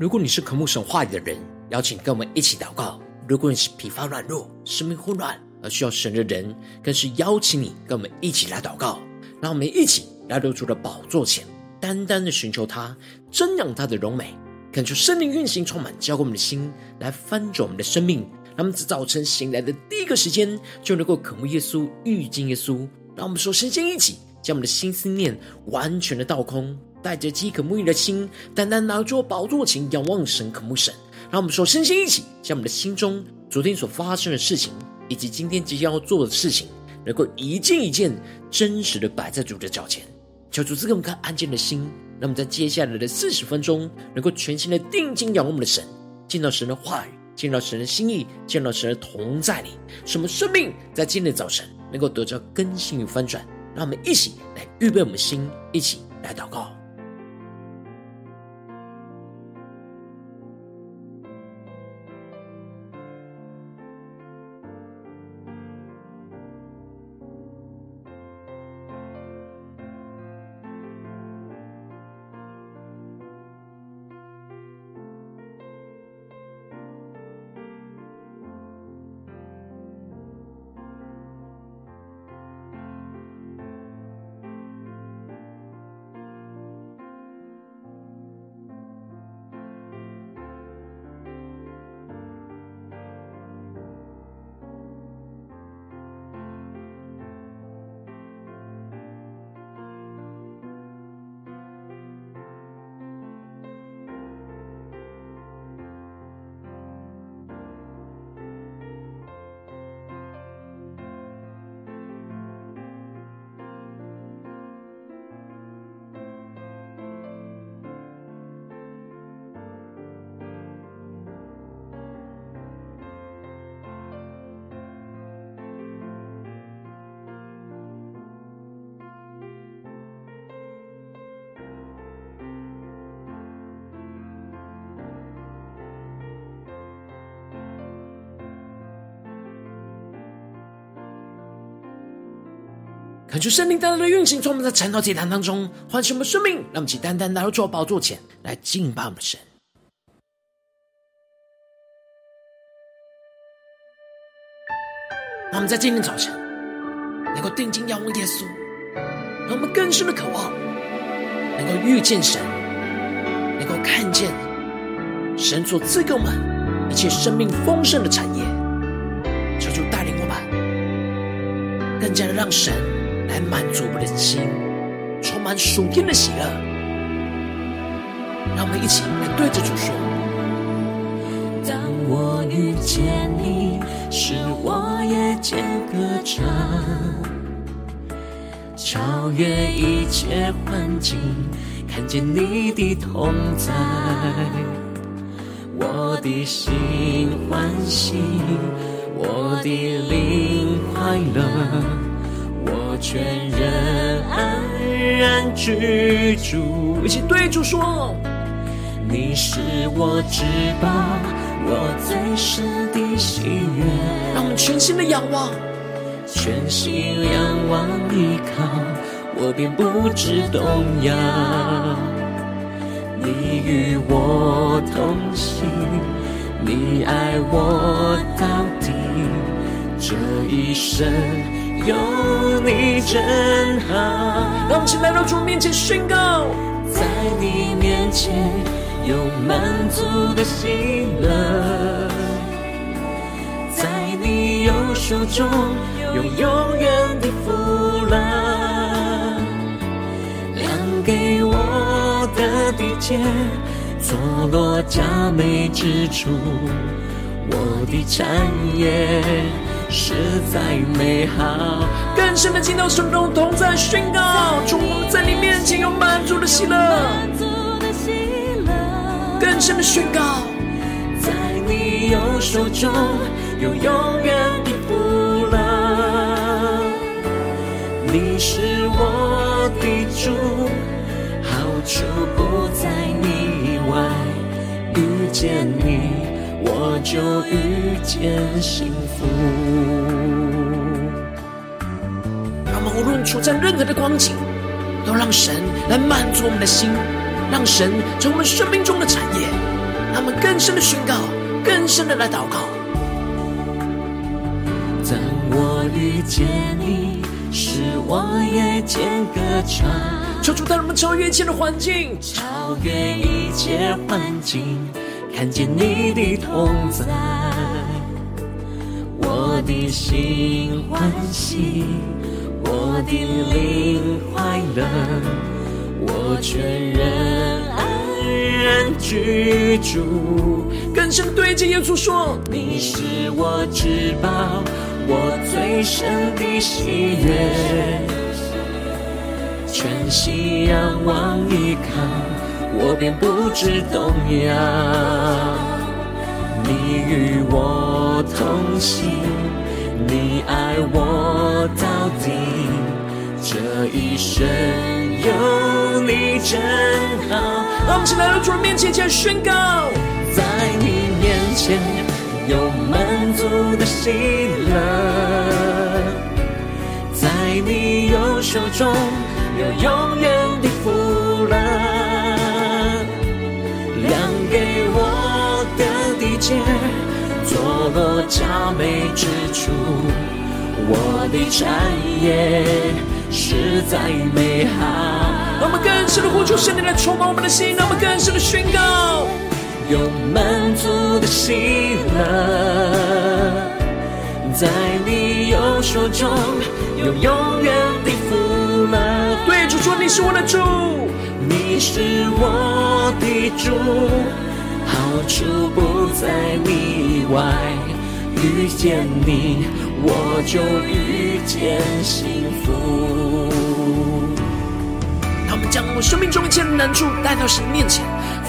如果你是渴慕神话语的人，邀请跟我们一起祷告；如果你是疲乏软弱、生命混乱而需要神的人，更是邀请你跟我们一起来祷告。让我们一起来到主的宝座前，单单的寻求他，瞻仰他的荣美，恳求圣灵运行充满，浇灌我们的心，来翻转我们的生命。让我们在早晨醒来的第一个时间，就能够渴慕耶稣、遇见耶稣。让我们说，身心一起，将我们的心思念完全的倒空。带着饥渴沐浴的心，单单拿出宝座前仰望神、渴慕神。让我们说，身心一起，将我们的心中昨天所发生的事情，以及今天即将要做的事情，能够一件一件真实的摆在主的脚前。求主赐给我们颗安静的心，那么在接下来的四十分钟，能够全心的定睛仰望我们的神，见到神的话语，见到神的心意，见到神的同在里，使我们生命在今天的早晨能够得着更新与翻转。让我们一起来预备我们的心，一起来祷告。恳求圣灵单单的运行，从我们在晨祷祭坛当中唤醒我们生命，让我们起单单来到主宝座前来敬拜我们神。让我们在今天早晨能够定睛仰望耶稣，让我们更深的渴望能够遇见神，能够看见神所赐给我们一切生命丰盛的产业。求主带领我们，更加的让神。来满足我们的心，充满属天的喜乐。让我们一起来对着主说：当我遇见你，使我夜间歌唱，超越一切环境，看见你的同在，我的心欢喜，我的灵快乐。全人安然居住，一起对主说：你是我至宝，我最深的喜悦。让我们全心的仰望，全心仰望依靠，我便不知动摇。你与我同行，你爱我到底，这一生。有你真好，让我们一起来到主面前宣告，在你面前有满足的喜乐，在你右手中有永远的福乐，量给我的地界，坐落佳美之处，我的产业。实在美好，更深的进到神中同在宣告，主在你面前有满足的喜乐，满足的喜乐更深的宣告，在你右手中有永远的福乐，你是我的主，好处不在你以外。见你，我就遇见幸福。让我们无论处在任何的光景，都让神来满足我们的心，让神成为我们生命中的产业，让我们更深的宣告，更深的来祷告。当我遇见你，使我夜间歌唱。求主带我们超越一切的环境，超越一切环境，看见你的同在，我的心欢喜，我的灵快乐，我全人安然居住。更深对着耶稣说：你是我至宝。我最深的喜悦，全心仰望依靠，我便不知动摇。你与我同行，你爱我到底，这一生有你真好。让我们一起来到主人面前，前宣告，在你面前。有满足的喜乐，在你右手中有永远的福乐，量给我的地界，坐落佳美之处，我的产业实在美好。让我们更深的呼求圣灵来充满我们的心，让我们更深的宣告。有满足的喜乐，在你右手中有永远的福乐。对，主说你是我的主，你是我的主，好处不在你以外。遇见你，我就遇见幸福。让我们将我们生命中一切的难处带到神面前。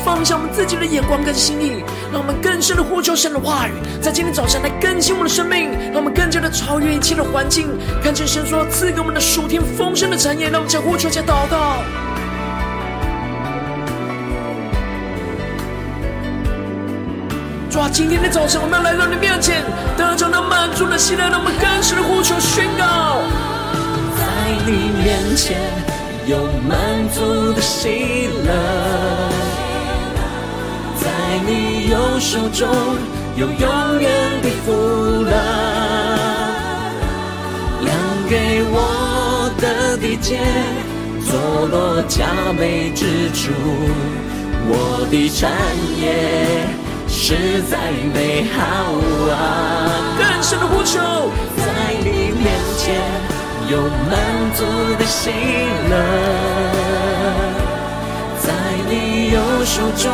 放下我们自己的眼光跟心意，让我们更深的呼求神的话语，在今天早上来更新我们的生命，让我们更加的超越一切的环境，看见神所赐给我们的属天丰盛的产业。让我们将呼求加祷告。主啊，今天的早晨，我们要来到你面前，得着那满足的喜乐，让我们更深的呼求宣告，在你面前有满足的喜乐。在你右手中有永远的福乐，量给我的地界，坐落佳美之处，我的产业实在美好啊！更深的呼求，在你面前有满足的喜乐，在你右手中。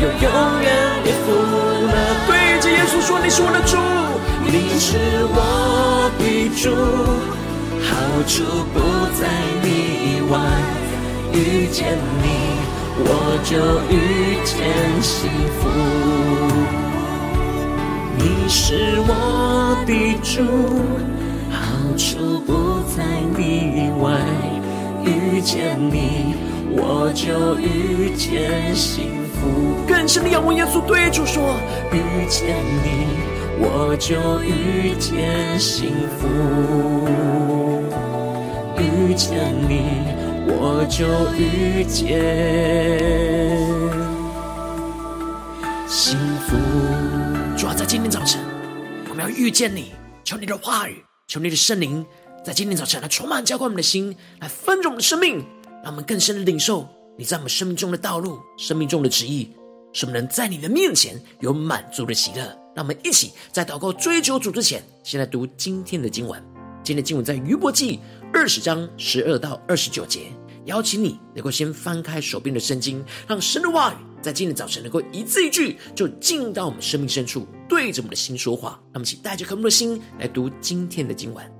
有永远的福乐。对着耶稣说：“你是我的主，你是我的主，好处不在你以外。遇见你，我就遇见幸福。你是我的主，好处不在你以外。遇见你，我就遇见幸福。”更深的仰望耶稣，对主说：遇见你，我就遇见幸福；遇见你，我就遇见幸福。主要在今天早晨，我们要遇见你，求你的话语，求你的圣灵，在今天早晨来充满浇灌我们的心，来分盛我们的生命，让我们更深的领受。你在我们生命中的道路，生命中的旨意，使我们能在你的面前有满足的喜乐。让我们一起在祷告追求主之前，先来读今天的经文。今天的经文在约伯记二十章十二到二十九节。邀请你能够先翻开手边的圣经，让神的话语在今天早晨能够一字一句就进到我们生命深处，对着我们的心说话。那么，请带着渴慕的心来读今天的经文。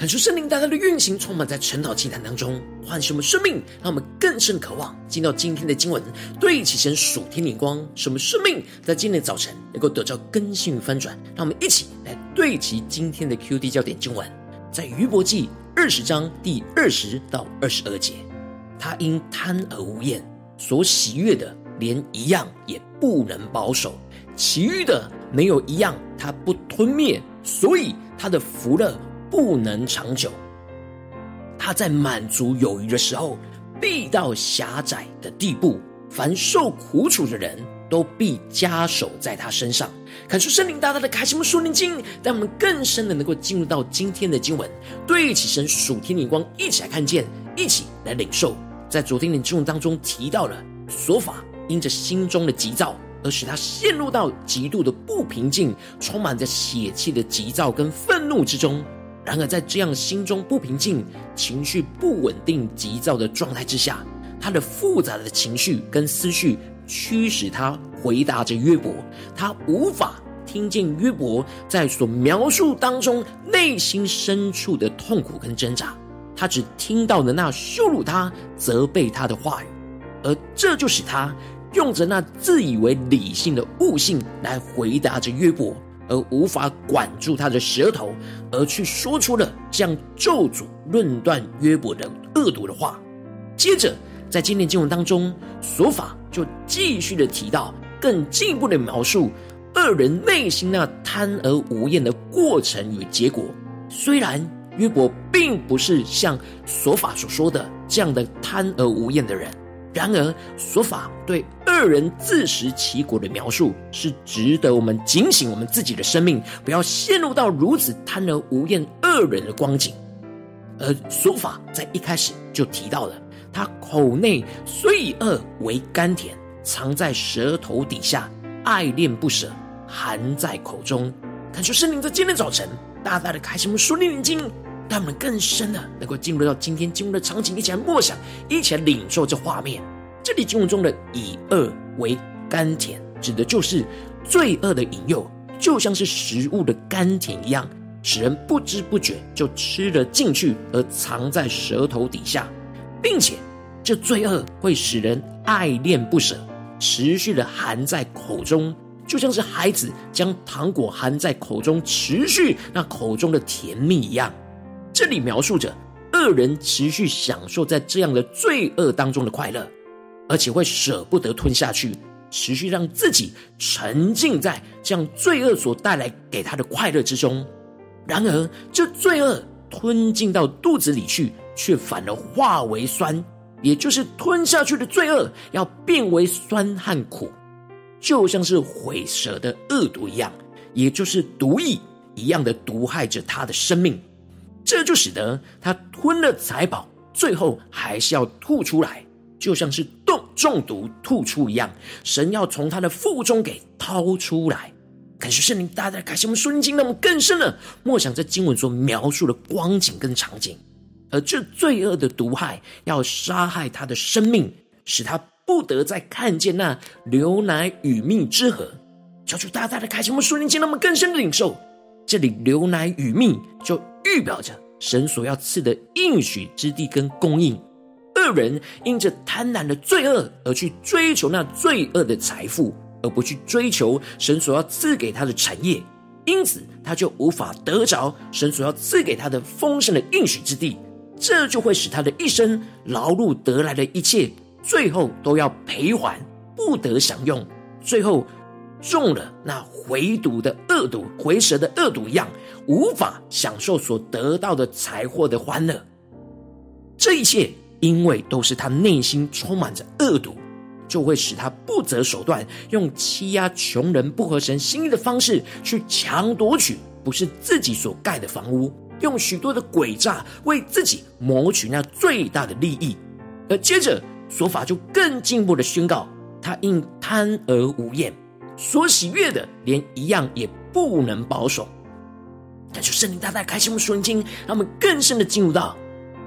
感受圣灵大大的运行，充满在晨祷祭坛当中，唤醒我们生命，让我们更深渴望进到今天的经文，对齐神属天灵光，使我们生命在今天的早晨能够得到更新与翻转。让我们一起来对齐今天的 QD 焦点经文，在约伯记二十章第二十到二十二节，他因贪而无厌，所喜悦的连一样也不能保守，其余的没有一样他不吞灭，所以他的福乐。不能长久。他在满足有余的时候，必到狭窄的地步。凡受苦楚的人都必加守在他身上。看出圣灵大大的开启我们属灵经，让我们更深的能够进入到今天的经文，对起神属天灵光，一起来看见，一起来领受。在昨天的经文当中提到了，琐法因着心中的急躁，而使他陷入到极度的不平静，充满着血气的急躁跟愤怒之中。然而，在这样心中不平静、情绪不稳定、急躁的状态之下，他的复杂的情绪跟思绪驱使他回答着约伯。他无法听见约伯在所描述当中内心深处的痛苦跟挣扎，他只听到了那羞辱他、责备他的话语，而这就使他用着那自以为理性的悟性来回答着约伯。而无法管住他的舌头，而去说出了这样咒诅论断约伯的恶毒的话。接着，在今天经文当中，琐法就继续的提到更进一步的描述二人内心那贪而无厌的过程与结果。虽然约伯并不是像琐法所说的这样的贪而无厌的人。然而，说法对恶人自食其果的描述，是值得我们警醒我们自己的生命，不要陷入到如此贪而无厌恶人的光景。而说法在一开始就提到了，他口内虽以恶为甘甜，藏在舌头底下，爱恋不舍，含在口中。感谢圣灵在今天早晨大大的开启我们属灵眼睛。让我们更深的能够进入到今天经文的场景，一起来默想，一起来领受这画面。这里经文中的以恶为甘甜，指的就是罪恶的引诱，就像是食物的甘甜一样，使人不知不觉就吃了进去，而藏在舌头底下，并且这罪恶会使人爱恋不舍，持续的含在口中，就像是孩子将糖果含在口中，持续那口中的甜蜜一样。这里描述着恶人持续享受在这样的罪恶当中的快乐，而且会舍不得吞下去，持续让自己沉浸在这样罪恶所带来给他的快乐之中。然而，这罪恶吞进到肚子里去，却反而化为酸，也就是吞下去的罪恶要变为酸和苦，就像是毁舌的恶毒一样，也就是毒液一样的毒害着他的生命。这就使得他吞了财宝，最后还是要吐出来，就像是中中毒吐出一样。神要从他的腹中给掏出来。感谢圣灵，大大感谢我们属灵经，让我们更深了默想这经文所描述的光景跟场景。而这罪恶的毒害要杀害他的生命，使他不得再看见那流奶与蜜之河。求主大大的开启我们属灵经，让我们更深的领受。这里流奶与蜜就。预表着神所要赐的应许之地跟供应，恶人因着贪婪的罪恶而去追求那罪恶的财富，而不去追求神所要赐给他的产业，因此他就无法得着神所要赐给他的丰盛的应许之地，这就会使他的一生劳碌得来的一切，最后都要赔还，不得享用，最后。中了那回毒的恶毒，回蛇的恶毒一样，无法享受所得到的财货的欢乐。这一切，因为都是他内心充满着恶毒，就会使他不择手段，用欺压穷人、不合神心意的方式去强夺取不是自己所盖的房屋，用许多的诡诈为自己谋取那最大的利益。而接着，琐法就更进一步的宣告：他因贪而无厌。所喜悦的，连一样也不能保守。感谢圣灵大大开启我们属灵经，让我们更深的进入到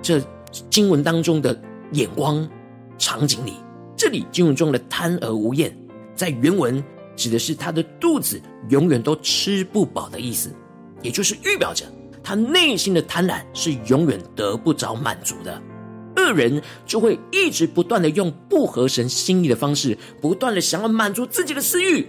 这经文当中的眼光场景里。这里经文中的贪而无厌，在原文指的是他的肚子永远都吃不饱的意思，也就是预表着他内心的贪婪是永远得不着满足的。恶人就会一直不断的用不合神心意的方式，不断的想要满足自己的私欲，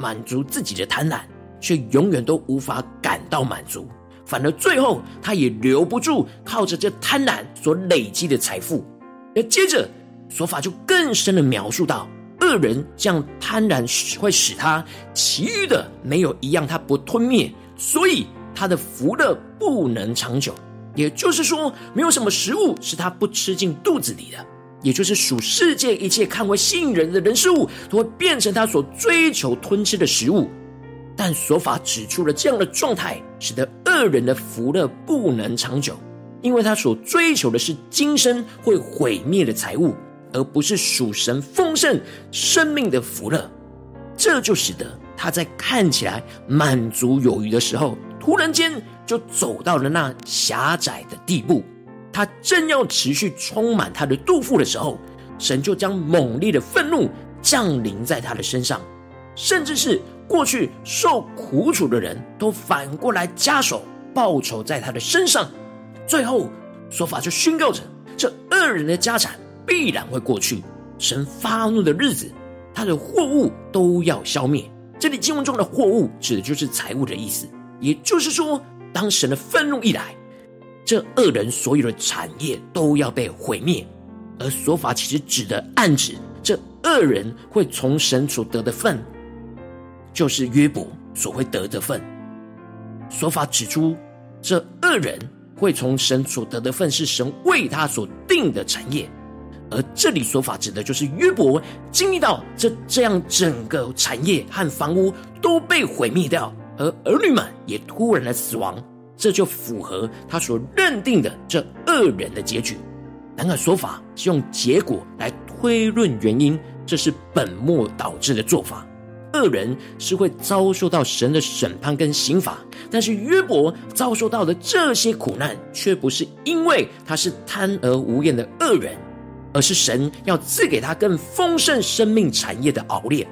满足自己的贪婪，却永远都无法感到满足。反而最后，他也留不住靠着这贪婪所累积的财富。而接着，说法就更深的描述到，恶人这样贪婪会使他其余的没有一样他不吞灭，所以他的福乐不能长久。也就是说，没有什么食物是他不吃进肚子里的。也就是属世界一切看为吸引人的人事物，都会变成他所追求吞吃的食物。但所法指出了这样的状态，使得恶人的福乐不能长久，因为他所追求的是今生会毁灭的财物，而不是属神丰盛生命的福乐。这就使得他在看起来满足有余的时候，突然间就走到了那狭窄的地步。他正要持续充满他的肚腹的时候，神就将猛烈的愤怒降临在他的身上，甚至是。过去受苦楚的人都反过来加手报仇在他的身上，最后说法就宣告着：这恶人的家产必然会过去，神发怒的日子，他的货物都要消灭。这里经文中的货物指的就是财物的意思，也就是说，当神的愤怒一来，这恶人所有的产业都要被毁灭。而说法其实指的暗指，这恶人会从神所得的份。就是约伯所会得的份。说法指出，这恶人会从神所得的份是神为他所定的产业，而这里说法指的就是约伯经历到这这样整个产业和房屋都被毁灭掉，而儿女们也突然的死亡，这就符合他所认定的这恶人的结局。然而说法是用结果来推论原因，这是本末倒置的做法。恶人是会遭受到神的审判跟刑罚，但是约伯遭受到的这些苦难，却不是因为他是贪而无厌的恶人，而是神要赐给他更丰盛生命产业的熬炼。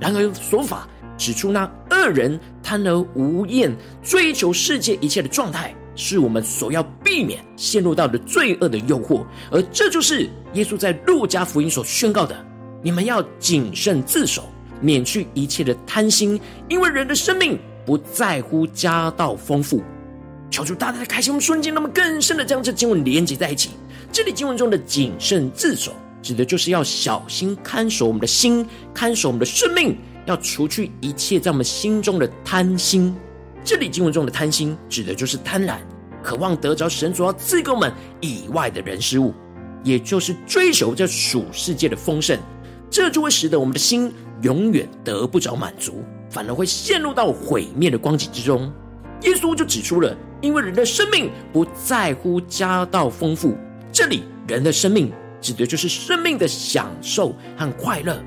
然而，说法指出，那恶人贪而无厌、追求世界一切的状态，是我们所要避免陷入到的罪恶的诱惑，而这就是耶稣在路加福音所宣告的：你们要谨慎自守。免去一切的贪心，因为人的生命不在乎家道丰富。求主大大的开心我们瞬间，那么更深的将这经文连接在一起。这里经文中的谨慎自守，指的就是要小心看守我们的心，看守我们的生命，要除去一切在我们心中的贪心。这里经文中的贪心，指的就是贪婪，渴望得着神所要赐给我们以外的人事物，也就是追求这属世界的丰盛，这就会使得我们的心。永远得不着满足，反而会陷入到毁灭的光景之中。耶稣就指出了，因为人的生命不在乎家道丰富，这里人的生命指的就是生命的享受和快乐，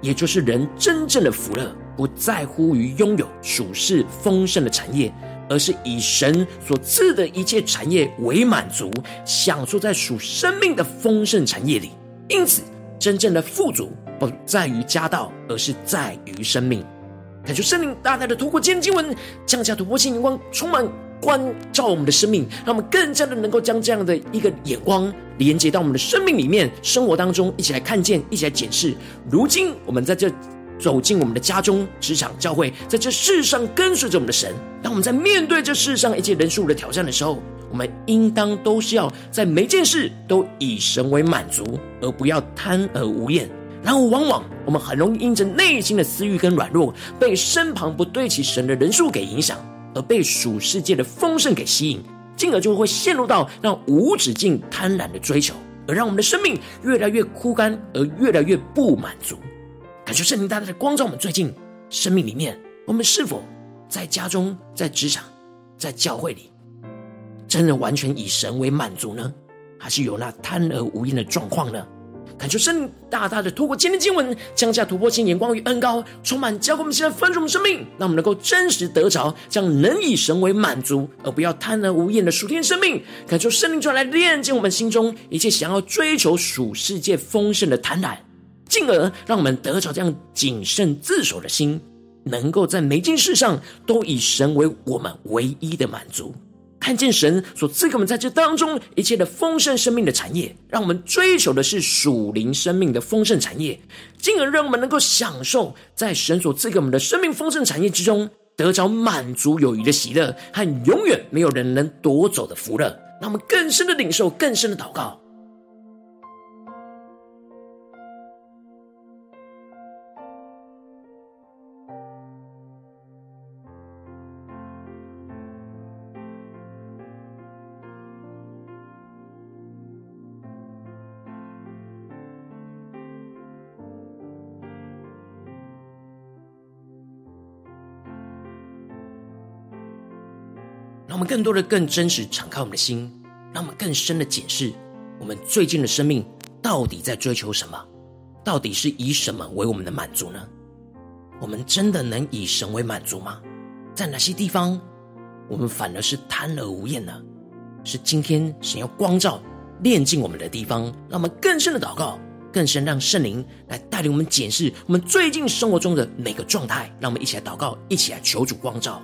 也就是人真正的福乐，不在乎于拥有属世丰盛的产业，而是以神所赐的一切产业为满足，享受在属生命的丰盛产业里。因此，真正的富足。不在于家道，而是在于生命。感谢圣灵大大的透过今天经文，降下突破性眼光，充满关照我们的生命，让我们更加的能够将这样的一个眼光连接到我们的生命里面、生活当中，一起来看见，一起来检视。如今我们在这走进我们的家中、职场、教会，在这世上跟随着我们的神。当我们在面对这世上一切人数的挑战的时候，我们应当都是要在每件事都以神为满足，而不要贪而无厌。然后，往往我们很容易因着内心的私欲跟软弱，被身旁不对齐神的人数给影响，而被属世界的丰盛给吸引，进而就会陷入到让无止境贪婪的追求，而让我们的生命越来越枯干，而越来越不满足。感谢圣灵大大的光照我们，最近生命里面，我们是否在家中、在职场、在教会里，真的完全以神为满足呢？还是有那贪而无厌的状况呢？恳求圣大大的透过今天经文，降下突破性眼光与恩膏，充满教灌我们现在丰盛的生命，让我们能够真实得着这样能以神为满足，而不要贪而无厌的属天生命。恳求圣灵出来炼净我们心中一切想要追求属世界丰盛的贪婪，进而让我们得着这样谨慎自守的心，能够在每件事上都以神为我们唯一的满足，看见神所赐给我们在这当中一切的丰盛生命的产业，让我们追求的是属灵生命的丰盛产业，进而让我们能够享受在神所赐给我们的生命丰盛产业之中，得着满足有余的喜乐和永远没有人能夺走的福乐。让我们更深的领受，更深的祷告。让我们更多的、更真实敞开我们的心，让我们更深的检视我们最近的生命到底在追求什么？到底是以什么为我们的满足呢？我们真的能以神为满足吗？在哪些地方我们反而是贪而无厌呢？是今天神要光照、炼净我们的地方，让我们更深的祷告，更深让圣灵来带领我们检视我们最近生活中的每个状态。让我们一起来祷告，一起来求主光照。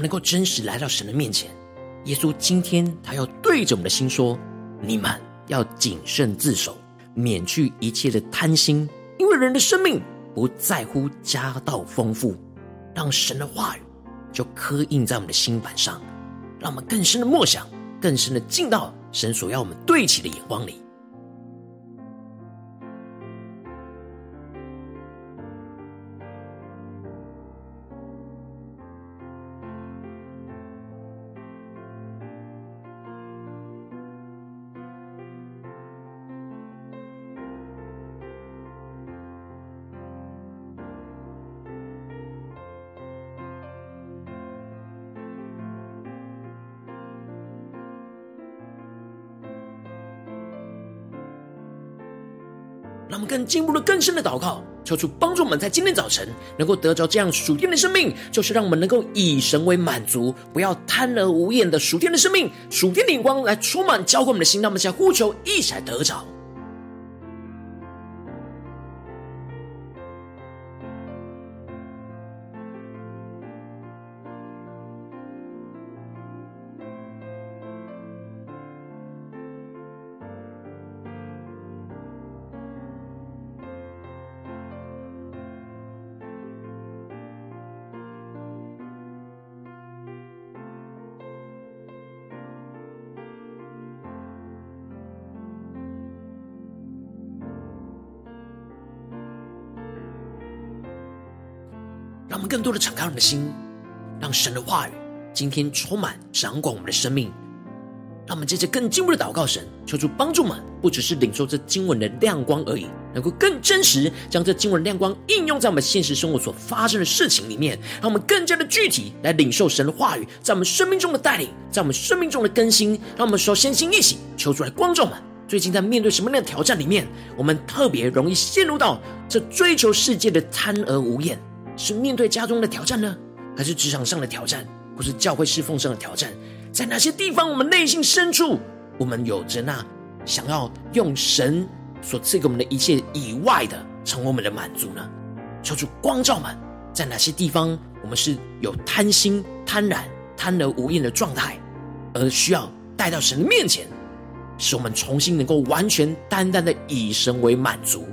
能够真实来到神的面前。耶稣今天他要对着我们的心说：“你们要谨慎自守，免去一切的贪心，因为人的生命不在乎家道丰富。”让神的话语就刻印在我们的心板上，让我们更深的默想，更深的进到神所要我们对齐的眼光里。更进步了、更深的祷告，求主帮助我们在今天早晨能够得着这样属天的生命，就是让我们能够以神为满足，不要贪而无厌的属天的生命，属天的光来充满浇灌我们的心。让我们想呼求，一起来得着。让我们更多的敞开我们的心，让神的话语今天充满掌管我们的生命。让我们接着更进一步的祷告神，求主帮助我们，不只是领受这经文的亮光而已，能够更真实将这经文的亮光应用在我们现实生活所发生的事情里面，让我们更加的具体来领受神的话语在我们生命中的带领，在我们生命中的更新。让我们说，先心一起求主来光照们。最近在面对什么样的挑战里面，我们特别容易陷入到这追求世界的贪而无厌。是面对家中的挑战呢，还是职场上的挑战，或是教会侍奉上的挑战？在哪些地方，我们内心深处，我们有着那想要用神所赐给我们的一切以外的，成为我们的满足呢？求主光照们，在哪些地方，我们是有贪心、贪婪、贪而无厌的状态，而需要带到神的面前，使我们重新能够完全单单的以神为满足。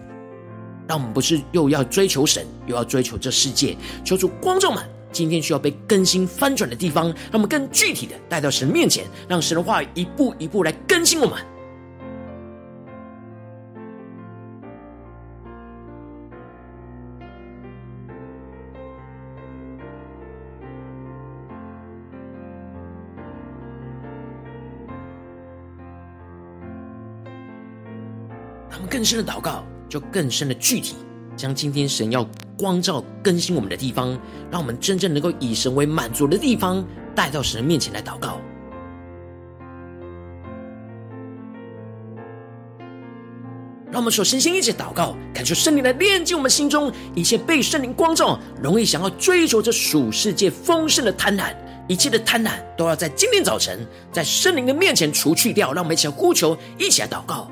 让我们不是又要追求神，又要追求这世界。求主光照们，今天需要被更新翻转的地方，让我们更具体的带到神面前，让神的话一步一步来更新我们。让我们更深的祷告。就更深的具体，将今天神要光照更新我们的地方，让我们真正能够以神为满足的地方，带到神的面前来祷告。让我们首先先一起祷告，感受圣灵来炼净我们心中一切被圣灵光照、容易想要追求这属世界丰盛的贪婪，一切的贪婪都要在今天早晨在圣灵的面前除去掉。让我们一起来呼求，一起来祷告。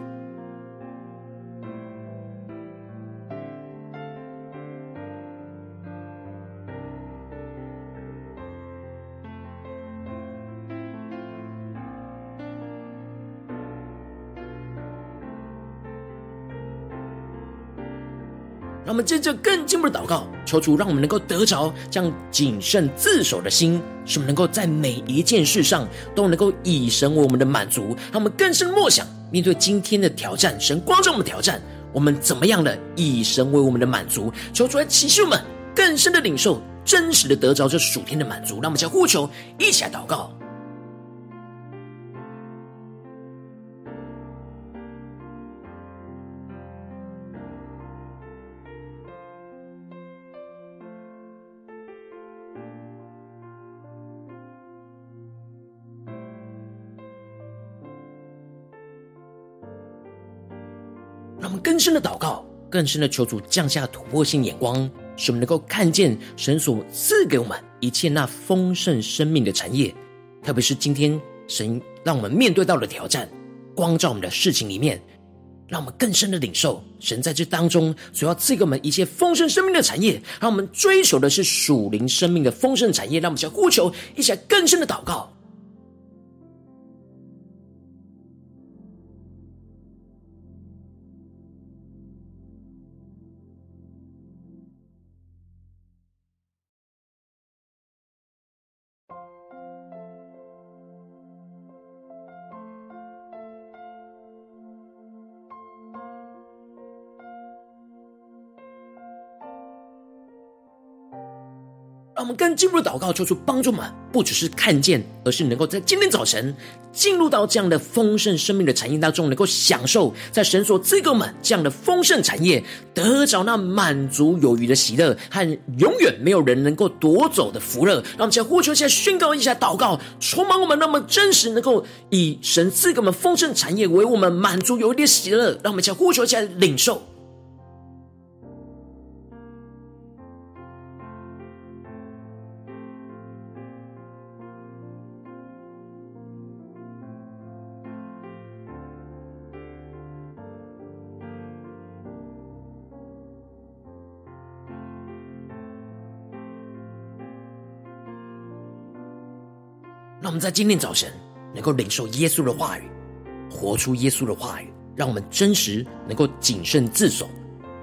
们接着更进一步的祷告，求主让我们能够得着这样谨慎自守的心，使我们能够在每一件事上都能够以神为我们的满足。让我们更深默想，面对今天的挑战，神光照我们的挑战，我们怎么样的以神为我们的满足？求主来启示我们更深的领受，真实的得着这属天的满足。让我们将呼求一起来祷告。们更深的祷告，更深的求主降下突破性眼光，使我们能够看见神所赐给我们一切那丰盛生命的产业。特别是今天神让我们面对到的挑战，光照我们的事情里面，让我们更深的领受神在这当中所要赐给我们一切丰盛生命的产业。让我们追求的是属灵生命的丰盛产业。让我们想呼求，一起来更深的祷告。们更进入祷告，求出帮助们，不只是看见，而是能够在今天早晨进入到这样的丰盛生命的产业当中，能够享受在神所赐给我们这样的丰盛产业，得着那满足有余的喜乐和永远没有人能够夺走的福乐。让我们先呼求一下，宣告一下，祷告，充满我们，那么真实，能够以神赐给我们丰盛产业为我们满足有余的喜乐。让我们先呼求一下，领受。我们在今天早晨能够领受耶稣的话语，活出耶稣的话语，让我们真实能够谨慎自守。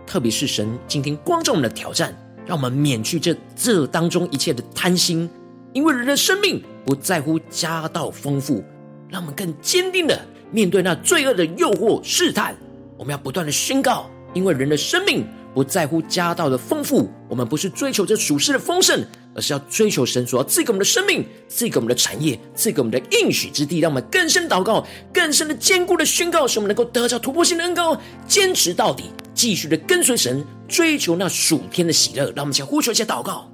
特别是神今天光照我们的挑战，让我们免去这这当中一切的贪心，因为人的生命不在乎家道丰富。让我们更坚定的面对那罪恶的诱惑试探。我们要不断的宣告，因为人的生命不在乎家道的丰富，我们不是追求这属世的丰盛。而是要追求神所要赐给我们的生命，赐给我们的产业，赐给我们的应许之地，让我们更深祷告，更深的坚固的宣告，使我们能够得到突破性的恩膏，坚持到底，继续的跟随神，追求那属天的喜乐。让我们先呼求一下祷告。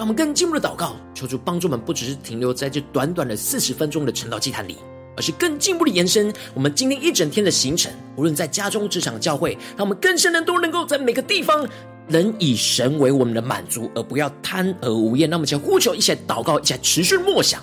让我们更进一步的祷告，求主帮助我们，不只是停留在这短短的四十分钟的晨祷祭坛里，而是更进一步的延伸我们今天一整天的行程。无论在家中、职场、教会，让我们更深的都能够在每个地方，能以神为我们的满足，而不要贪而无厌。那么，请呼求，一起来祷告，一起来持续默想。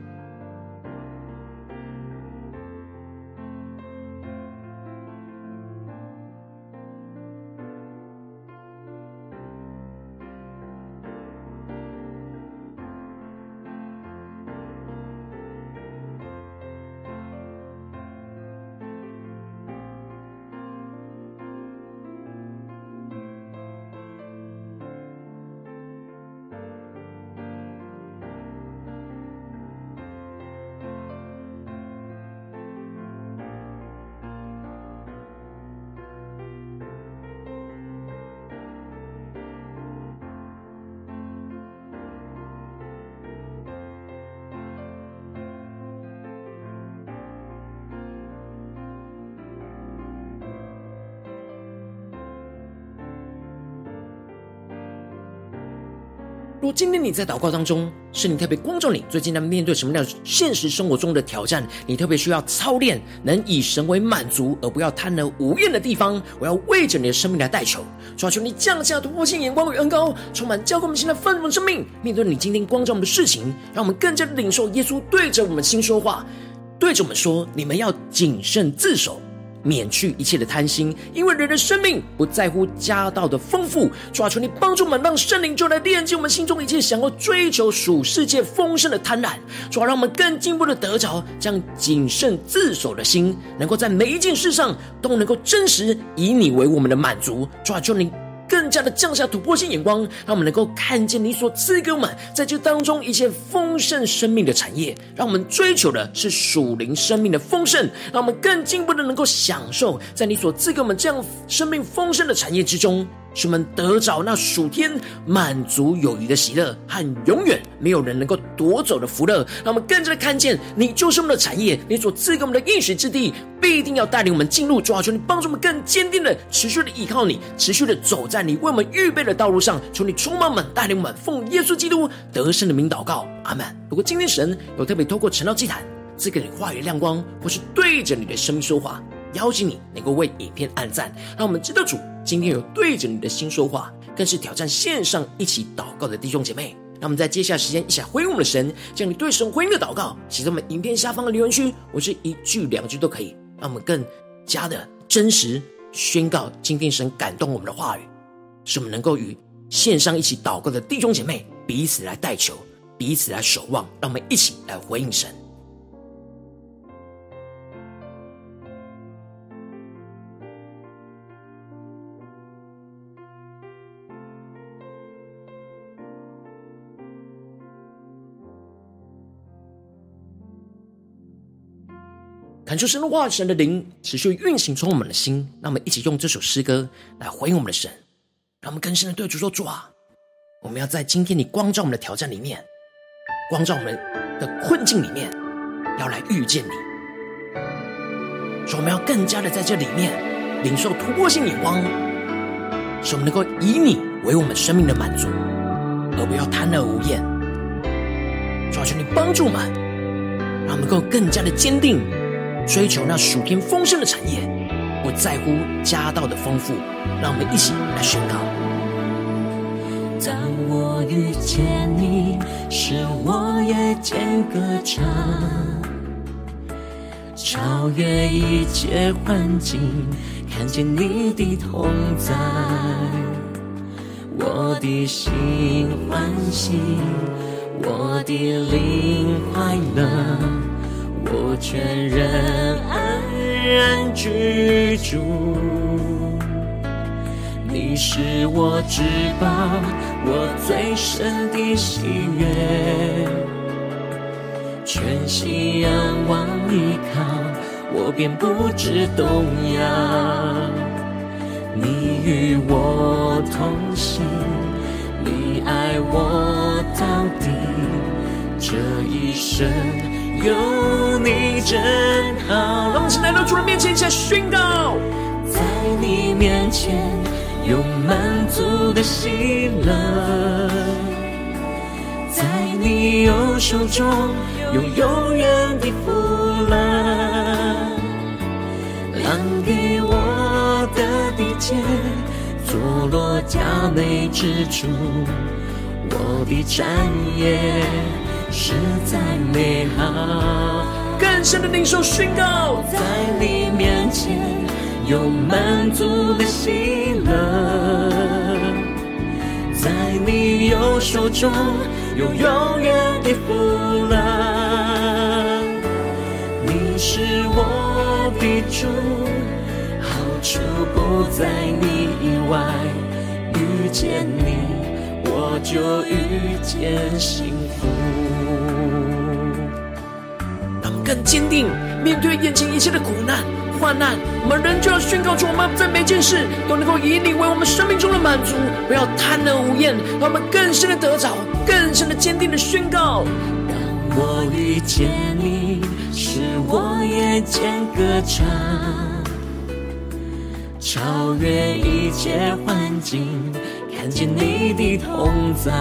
今天你在祷告当中，是你特别光照你最近在面对什么样的现实生活中的挑战，你特别需要操练，能以神为满足，而不要贪得无厌的地方，我要为着你的生命来代求，求求你降下突破性眼光与恩膏，充满交给我们现在丰盛的生命，面对你今天光照我们的事情，让我们更加的领受耶稣对着我们心说话，对着我们说：你们要谨慎自守。免去一切的贪心，因为人的生命不在乎家道的丰富。主啊，求你帮助我们，让圣灵就来炼净我们心中一切想要追求属世界丰盛的贪婪。主啊，让我们更进一步的得着这样谨慎自守的心，能够在每一件事上都能够真实以你为我们的满足。主啊，求你。更加的降下突破性眼光，让我们能够看见你所赐给我们在这当中一切丰盛生命的产业，让我们追求的是属灵生命的丰盛，让我们更进一步的能够享受在你所赐给我们这样生命丰盛的产业之中。使我们得着那属天满足有余的喜乐和永远没有人能够夺走的福乐，让我们更加的看见你就是我们的产业，你所赐给我们的应许之地，必定要带领我们进入。主啊，求你帮助我们更坚定的持续的依靠你，持续的走在你为我们预备的道路上。求你充满我们，带领我们，奉耶稣基督得胜的名祷告，阿门。如果今天神有特别透过晨祷祭坛赐给你话语亮光，或是对着你的生命说话，邀请你能够为影片按赞，让我们知道主。今天有对着你的心说话，更是挑战线上一起祷告的弟兄姐妹。让我们在接下来时间一起来回应我们的神，将你对神回应的祷告写在我们影片下方的留言区，我是一句两句都可以。让我们更加的真实宣告今天神感动我们的话语，使我们能够与线上一起祷告的弟兄姐妹彼此来代求，彼此来守望。让我们一起来回应神。感受神的话，神的灵持续运行从我们的心，让我们一起用这首诗歌来回应我们的神，让我们更深的对主说：主啊，我们要在今天你光照我们的挑战里面，光照我们的困境里面，要来遇见你。说我们要更加的在这里面领受突破性眼光，使我们能够以你为我们生命的满足，而不要贪得无厌。主啊，求你帮助我们，让我们能够更加的坚定。追求那属天丰盛的产业，不在乎家道的丰富，让我们一起来宣告。当我遇见你，使我夜间歌唱，超越一切环境，看见你的同在，我的心欢喜，我的灵快乐。我全人安然居住，你是我至宝，我最深的喜悦，全心仰望依靠，我便不知动摇。你与我同行，你爱我到底，这一生。有真好，让我们一起来到主人面前，一起来宣告，在你面前有满足的喜乐，在你右手中有永远的福乐，量给我的地界，坐落佳美之处，我的产业实在美好。更深的领受宣告，在你面前有满足的喜乐。在你右手中有永远的福乐，你是我的主，好处不在你以外，遇见你我就遇见幸福。更坚定面对眼前一切的苦难。患难，我们仍旧要宣告出，我们在每件事都能够以你为我们生命中的满足，不要贪得无厌，让我们更深的得着，更深的坚定的宣告。让我遇见你，是我眼前歌唱，超越一切环境，看见你的同在，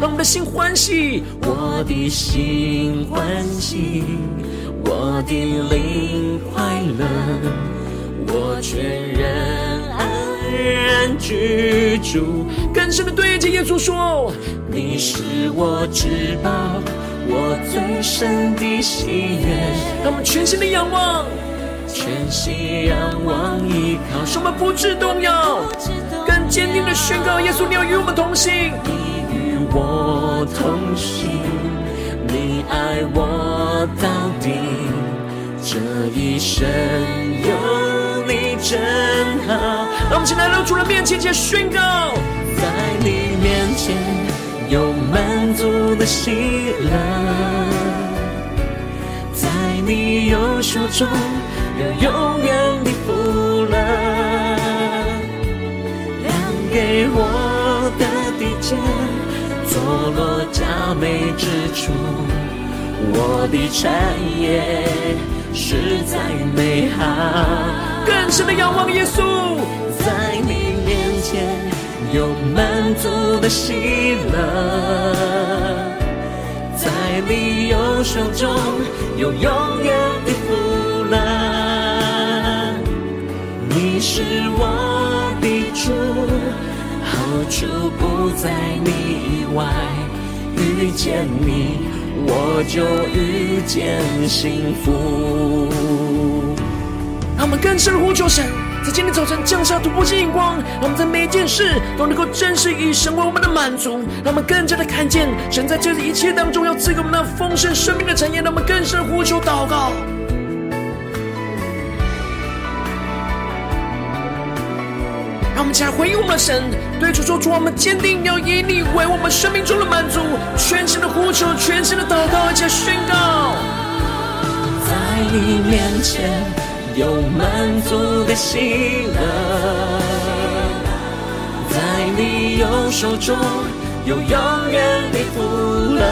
让我们的心欢喜，我的心欢喜。我的灵快乐，我全然安然居住。更深的对着耶稣说：你是我至宝，我最深的喜悦。让我们全心的仰望，全心仰望依靠，使我们不致动摇，更坚定的宣告：耶稣，你要与我们同行，你与我同行。你爱我到底，这一生有你真好。让我们现在露出了面前，前宣告，在你面前有满足的喜乐，在你右手中有永远的福乐，量给我的地界。坐落佳美之处，我的产业实在美好。更深的仰望耶稣，在你面前有满足的喜乐，在你右手中有永远的福乐。你是我的主。好处不在你以外，遇见你我就遇见幸福。让我们更深呼求神，在今天早晨降下突破性眼光，让我们在每一件事都能够真实以神为我们的满足，让我们更加的看见神在这一切当中要赐给我们那丰盛生命的产业。让我们更深呼求祷告。们起来回应我们的神，对主说：主，我们坚定要以你为我们生命中的满足，全心的呼求，全心的祷告，而且宣告，在你面前有满足的喜乐，在你右手中有永远的福乐，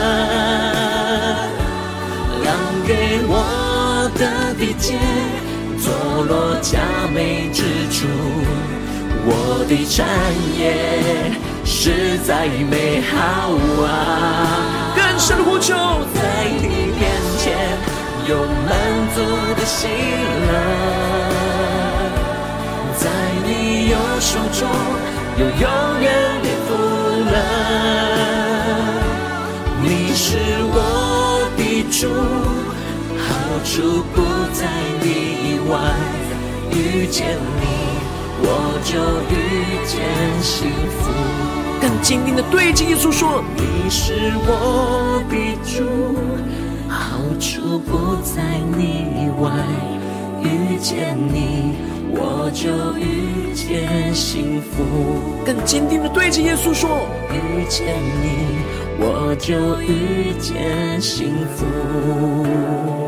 量给我的地界，坐落佳美之处。我的产业实在美好啊！更深的呼求，在你面前有满足的喜乐，在你右手中有永远的福乐。你是我的主，好处不在你以外，遇见你。我就遇见幸福。更坚定的对着耶稣说：“你是我的主，好处不在你以外。遇见你，我就遇见幸福。”更坚定的对着耶稣说：“遇见你，我就遇见幸福。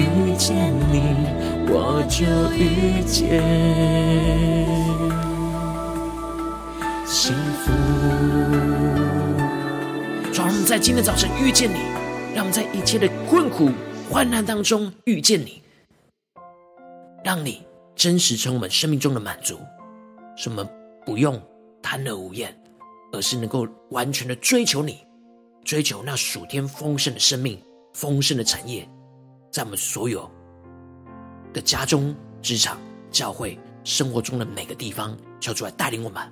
遇见你。”我就遇见幸福。让我们在今天早晨遇见你，让我们在一切的困苦患难当中遇见你，让你真实成我们生命中的满足。使我们不用贪得无厌，而是能够完全的追求你，追求那属天丰盛的生命、丰盛的产业，在我们所有的家中、职场、教会、生活中的每个地方，求主来带领我们。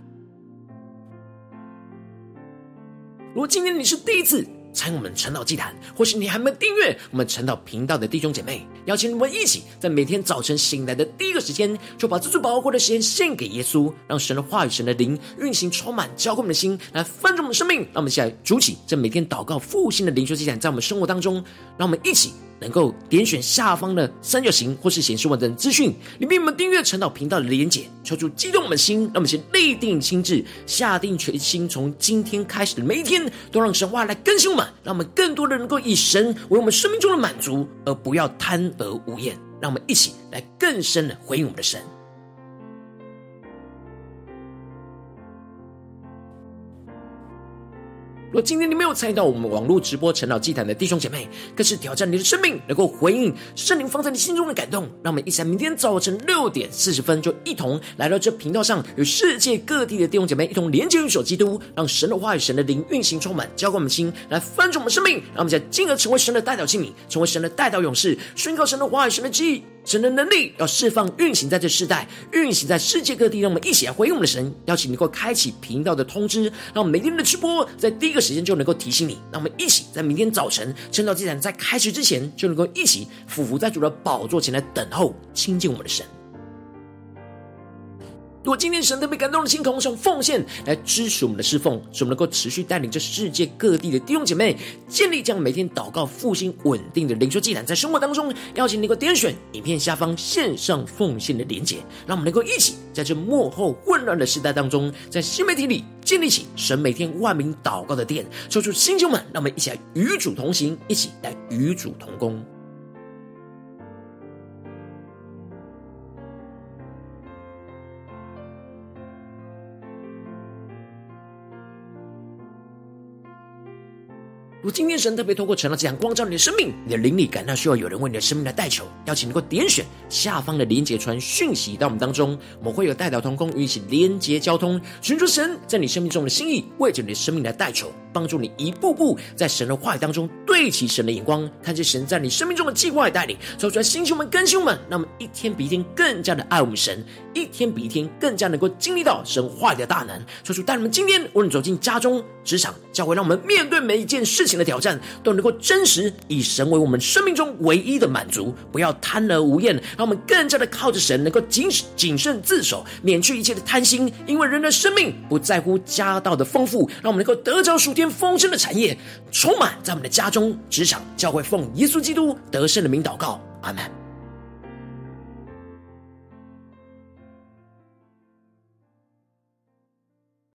如果今天你是第一次，参与我们晨祷祭坛，或是你还没有订阅我们晨祷频道的弟兄姐妹，邀请你们一起在每天早晨醒来的第一个时间，就把这最宝贵的时间献给耶稣，让神的话语、神的灵运行充满，浇灌我们的心，来翻转我们的生命。让我们一起来筑起这每天祷告复兴的灵修祭坛，在我们生活当中，让我们一起。能够点选下方的三角形，或是显示完整资讯，里面我们订阅陈导频道的连结，敲出激动我们的心，让我们先立定心智，下定决心，从今天开始的每一天，都让神话来更新我们，让我们更多的能够以神为我们生命中的满足，而不要贪而无厌。让我们一起来更深的回应我们的神。如果今天你没有参与到我们网络直播晨祷祭坛的弟兄姐妹，更是挑战你的生命，能够回应圣灵放在你心中的感动。让我们一起在明天早晨六点四十分，就一同来到这频道上，与世界各地的弟兄姐妹一同连接、运手基督，让神的话语、神的灵运行充满，浇灌我们心，来翻转我们生命。让我们在进而成为神的代表器皿，成为神的代表勇士，宣告神的话语、神的旨意。神的能力要释放、运行在这世代，运行在世界各地。让我们一起来回应我们的神，邀请你能够开启频道的通知，让我们每天的直播在第一个时间就能够提醒你。让我们一起在明天早晨趁到祭坛在开始之前，就能够一起俯伏在主的宝座前来等候亲近我们的神。如果今天神特别感动的心，渴望奉献来支持我们的侍奉，使我们能够持续带领着世界各地的弟兄姐妹建立这样每天祷告复兴稳定的灵修祭坛，在生活当中，邀请你能够点选影片下方线上奉献的连结，让我们能够一起在这幕后混乱的时代当中，在新媒体里建立起神每天万名祷告的殿。抽出弟兄们，让我们一起来与主同行，一起来与主同工。今天神特别透过晨祷祭坛光照你的生命，你的灵里感到需要有人为你的生命来代求，邀请能够点选下方的连结传讯息到我们当中，我们会有代祷同工与一起连结交通，寻求神在你生命中的心意，为着你的生命来代求，帮助你一步步在神的话语当中对齐神的眼光，看见神在你生命中的计划带领，说出来星球们、更新们，让我们一天比一天更加的爱我们神，一天比一天更加能够经历到神话语的大能，说出带你们今天无论走进家中、职场、教会，让我们面对每一件事情的挑战都能够真实以神为我们生命中唯一的满足，不要贪而无厌，让我们更加的靠着神，能够谨谨慎自守，免去一切的贪心。因为人的生命不在乎家道的丰富，让我们能够得着数天丰盛的产业，充满在我们的家中、职场、教会，奉耶稣基督得胜的名祷告，阿门。